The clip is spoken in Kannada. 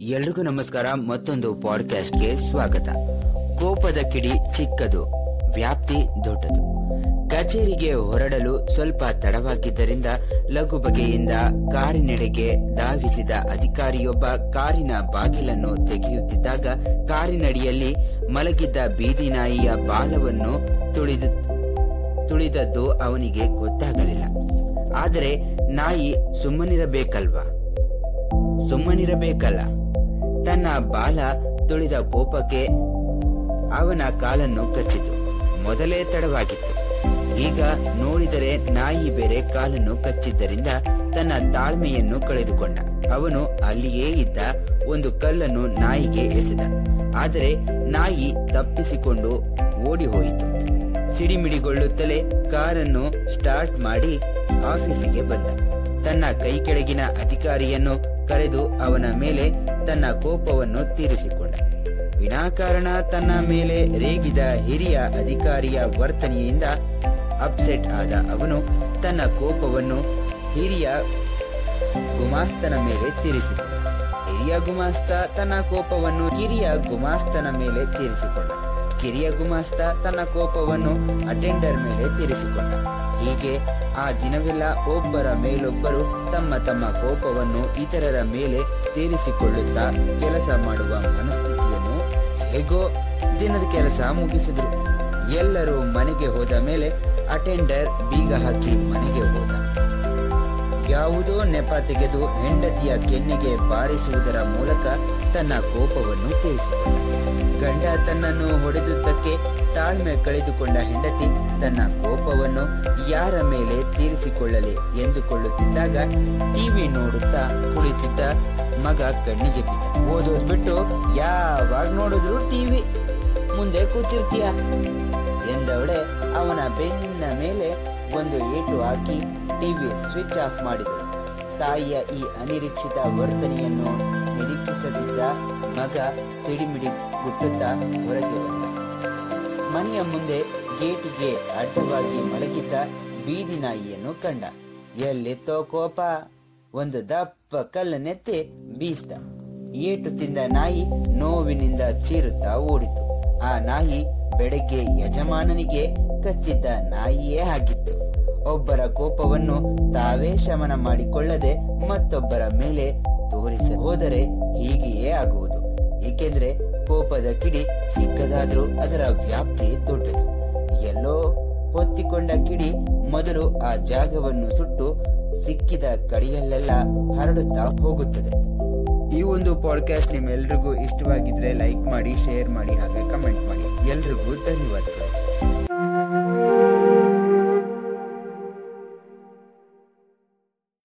ಎಲ್ರಿಗೂ ನಮಸ್ಕಾರ, ಮತ್ತೊಂದು ಪಾಡ್ಕಾಸ್ಟ್ಗೆ ಸ್ವಾಗತ. ಕೋಪದ ಕಿಡಿ ಚಿಕ್ಕದು, ವ್ಯಾಪ್ತಿ ದೊಡ್ಡದು. ಕಚೇರಿಗೆ ಹೊರಡಲು ಸ್ವಲ್ಪ ತಡವಾಗಿದ್ದರಿಂದ ಲಘು ಬಗೆಯಿಂದ ಕಾರಿನೆಡೆಗೆ ಧಾವಿಸಿದ ಅಧಿಕಾರಿಯೊಬ್ಬ ಕಾರಿನ ಬಾಗಿಲನ್ನು ತೆಗೆಯುತ್ತಿದ್ದಾಗ ಕಾರಿನಡಿಯಲ್ಲಿ ಮಲಗಿದ್ದ ಬೀದಿ ನಾಯಿಯ ಬಾಲವನ್ನು ತುಳಿದು, ತುಳಿದದ್ದು ಅವನಿಗೆ ಗೊತ್ತಾಗಲಿಲ್ಲ. ಆದರೆ ನಾಯಿ ಸುಮ್ಮನಿರಬೇಕಲ್ವಾ? ಸುಮ್ಮನಿರಬೇಕಲ್ಲ. ತನ್ನ ಬಾಲ ತುಳಿದ ಕೋಪಕ್ಕೆ ಅವನ ಕಾಲನ್ನು ಕಚ್ಚಿತು. ಮೊದಲೇ ತಡವಾಗಿತ್ತು. ಈಗ ನೋಡಿದರೆ ನಾಯಿ ಬೇರೆ ಕಾಲನ್ನು ಕಚ್ಚಿದ್ದರಿಂದ ತನ್ನ ತಾಳ್ಮೆಯನ್ನು ಕಳೆದುಕೊಂಡ. ಅವನು ಅಲ್ಲಿಯೇ ಇದ್ದ ಒಂದು ಕಲ್ಲನ್ನು ನಾಯಿಗೆ ಎಸೆದ. ಆದರೆ ನಾಯಿ ತಪ್ಪಿಸಿಕೊಂಡು ಓಡಿ ಹೋಯಿತು ಸಿಡಿಮಿಡಿಗೊಳ್ಳುತ್ತಲೇ ಕಾರನ್ನು ಸ್ಟಾರ್ಟ್ ಮಾಡಿ ಆಫೀಸಿಗೆ ಬಂದ. ತನ್ನ ಕೈ ಕೆಳಗಿನ ಅಧಿಕಾರಿಯನ್ನು ಕರೆದು ಅವನ ಮೇಲೆ ತನ್ನ ಕೋಪವನ್ನು ತೀರಿಸಿಕೊಂಡ. ವಿನಾಕಾರಣ ತನ್ನ ಮೇಲೆ ರೇಗಿದ ಹಿರಿಯ ಅಧಿಕಾರಿಯ ವರ್ತನೆಯಿಂದ ಅಪ್ಸೆಟ್ ಆದ ಅವನು ತನ್ನ ಕೋಪವನ್ನು ಹಿರಿಯ ಗುಮಾಸ್ತನ ಮೇಲೆ ತೀರಿಸಿಕೊಂಡ. ಹಿರಿಯ ಗುಮಾಸ್ತ ತನ್ನ ಕೋಪವನ್ನು ಕಿರಿಯ ಗುಮಾಸ್ತನ ಮೇಲೆ ತೀರಿಸಿಕೊಂಡ. ಕಿರಿಯ ಗುಮಾಸ್ತ ತನ್ನ ಕೋಪವನ್ನು ಅಟೆಂಡರ್ ಮೇಲೆ ತೀರಿಸಿಕೊಂಡ. ಹೀಗೆ ಆ ದಿನವೆಲ್ಲ ಒಬ್ಬರ ಮೇಲೊಬ್ಬರು ತಮ್ಮ ತಮ್ಮ ಕೋಪವನ್ನು ಇತರರ ಮೇಲೆ ತೀರಿಸಿಕೊಳ್ಳುತ್ತಾ ಕೆಲಸ ಮಾಡುವ ಮನಸ್ಥಿತಿಯನ್ನು ಹೇಗೋ ದಿನದ ಕೆಲಸ ಮುಗಿಸಿದರು. ಎಲ್ಲರೂ ಮನೆಗೆ ಹೋದ ಮೇಲೆ ಅಟೆಂಡರ್ ಬೀಗ ಹಾಕಿ ಮನೆಗೆ ಹೋದ. ಯಾವುದೋ ನೆಪ ತೆಗೆದು ಹೆಂಡತಿಯ ಕೆನ್ನೆಗೆ ಬಾರಿಸುವುದರ ಮೂಲಕ ತನ್ನ ಕೋಪವನ್ನು ತೀರಿಸಿಕೊಂಡ ಗಂಡ ತನ್ನನ್ನು ಹೊಡೆದುದಕ್ಕೆ ತಾಳ್ಮೆ ಕಳೆದುಕೊಂಡ ಹೆಂಡತಿ ತನ್ನ ಕೋಪವನ್ನು ಯಾರ ಮೇಲೆ ತೀರಿಸಿಕೊಳ್ಳಲಿ ಎಂದುಕೊಳ್ಳುತ್ತಿದ್ದಾಗ ಟಿವಿ ನೋಡುತ್ತಾ ಕುಳಿತಿದ್ದ ಮಗ ಕಣ್ಣಿಗೆ ಬಿದ್ದ. ಓದೋದ್ಬಿಟ್ಟು ಯಾವಾಗ ನೋಡಿದ್ರು ಟಿವಿ. ಮುಂದೆ ಕೂತಿರ್ತೀಯ? ಎಂದವಳೆ ಅವನ ಬೆನ್ನ ಮೇಲೆ ಒಂದು ಏಟು ಹಾಕಿ ಟಿವಿ ಸ್ವಿಚ್ ಆಫ್ ಮಾಡಿದಳು. ತಾಯಿಯ ಈ ಅನಿರೀಕ್ಷಿತ ವರ್ತನೆಯನ್ನು ನಿರೀಕ್ಷಿಸದಿದ್ದ ಮಗ ಸಿಡಿಮಿಡಿ ಗುಟ್ಟುತ್ತಾ ಹೊರಗೆ ಬಂದ. ಮನೆಯ ಮುಂದೆ ಗೇಟಿಗೆ ಅಡ್ಡವಾಗಿ ಮಲಗಿದ್ದ ಬೀದಿ ನಾಯಿಯನ್ನು ಕಂಡ. ಎಲ್ಲಿತ್ತೋ ಕೋಪ ಒಂದು ದಪ್ಪ ಕಲ್ಲನ್ನೆತ್ತಿ ಬೀಸ್ತ ಏಟು ತಿಂದ ನಾಯಿ ನೋವಿನಿಂದ ಚೀರುತ್ತಾ ಓಡಿತು. ಆ ನಾಯಿ ಬೆಳಗ್ಗೆ ಯಜಮಾನನಿಗೆ ಕಚ್ಚಿದ್ದ ನಾಯಿಯೇ ಆಗಿತ್ತು. ಒಬ್ಬರ ಕೋಪವನ್ನು ತಾವೇ ಶಮನ ಮಾಡಿಕೊಳ್ಳದೆ ಮತ್ತೊಬ್ಬರ ಮೇಲೆ ತೋರಿಸ ಹೋದರೆ ಹೀಗೆಯೇ ಆಗುವುದು. ಏಕೆಂದ್ರೆ ಕೋಪದ ಕಿಡಿ ಚಿಕ್ಕದಾದ್ರೂ ಅದರ ವ್ಯಾಪ್ತಿ ದೊಡ್ಡದು. ಎಲ್ಲೋ ಹೊತ್ತಿಕೊಂಡ ಕಿಡಿ ಮೊದಲು ಆ ಜಾಗವನ್ನು ಸುಟ್ಟು ಸಿಕ್ಕಿದ ಕಡಿಯಲ್ಲೆಲ್ಲ ಹರಡುತ್ತಾ ಹೋಗುತ್ತದೆ. ಒಂದು ಪಾಡ್ಕಾಸ್ಟ್ ನಿಮ್ಮೆಲ್ರಿಗೂ ಇಷ್ಟವಾಗಿದ್ರೆ ಲೈಕ್ ಮಾಡಿ ಶೇರ್ ಮಾಡಿ ಹಾಗೆ ಕಮೆಂಟ್ ಮಾಡಿ. ಎಲ್ರಿಗೂ ಧನ್ಯವಾದಗಳು.